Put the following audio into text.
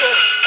Yes.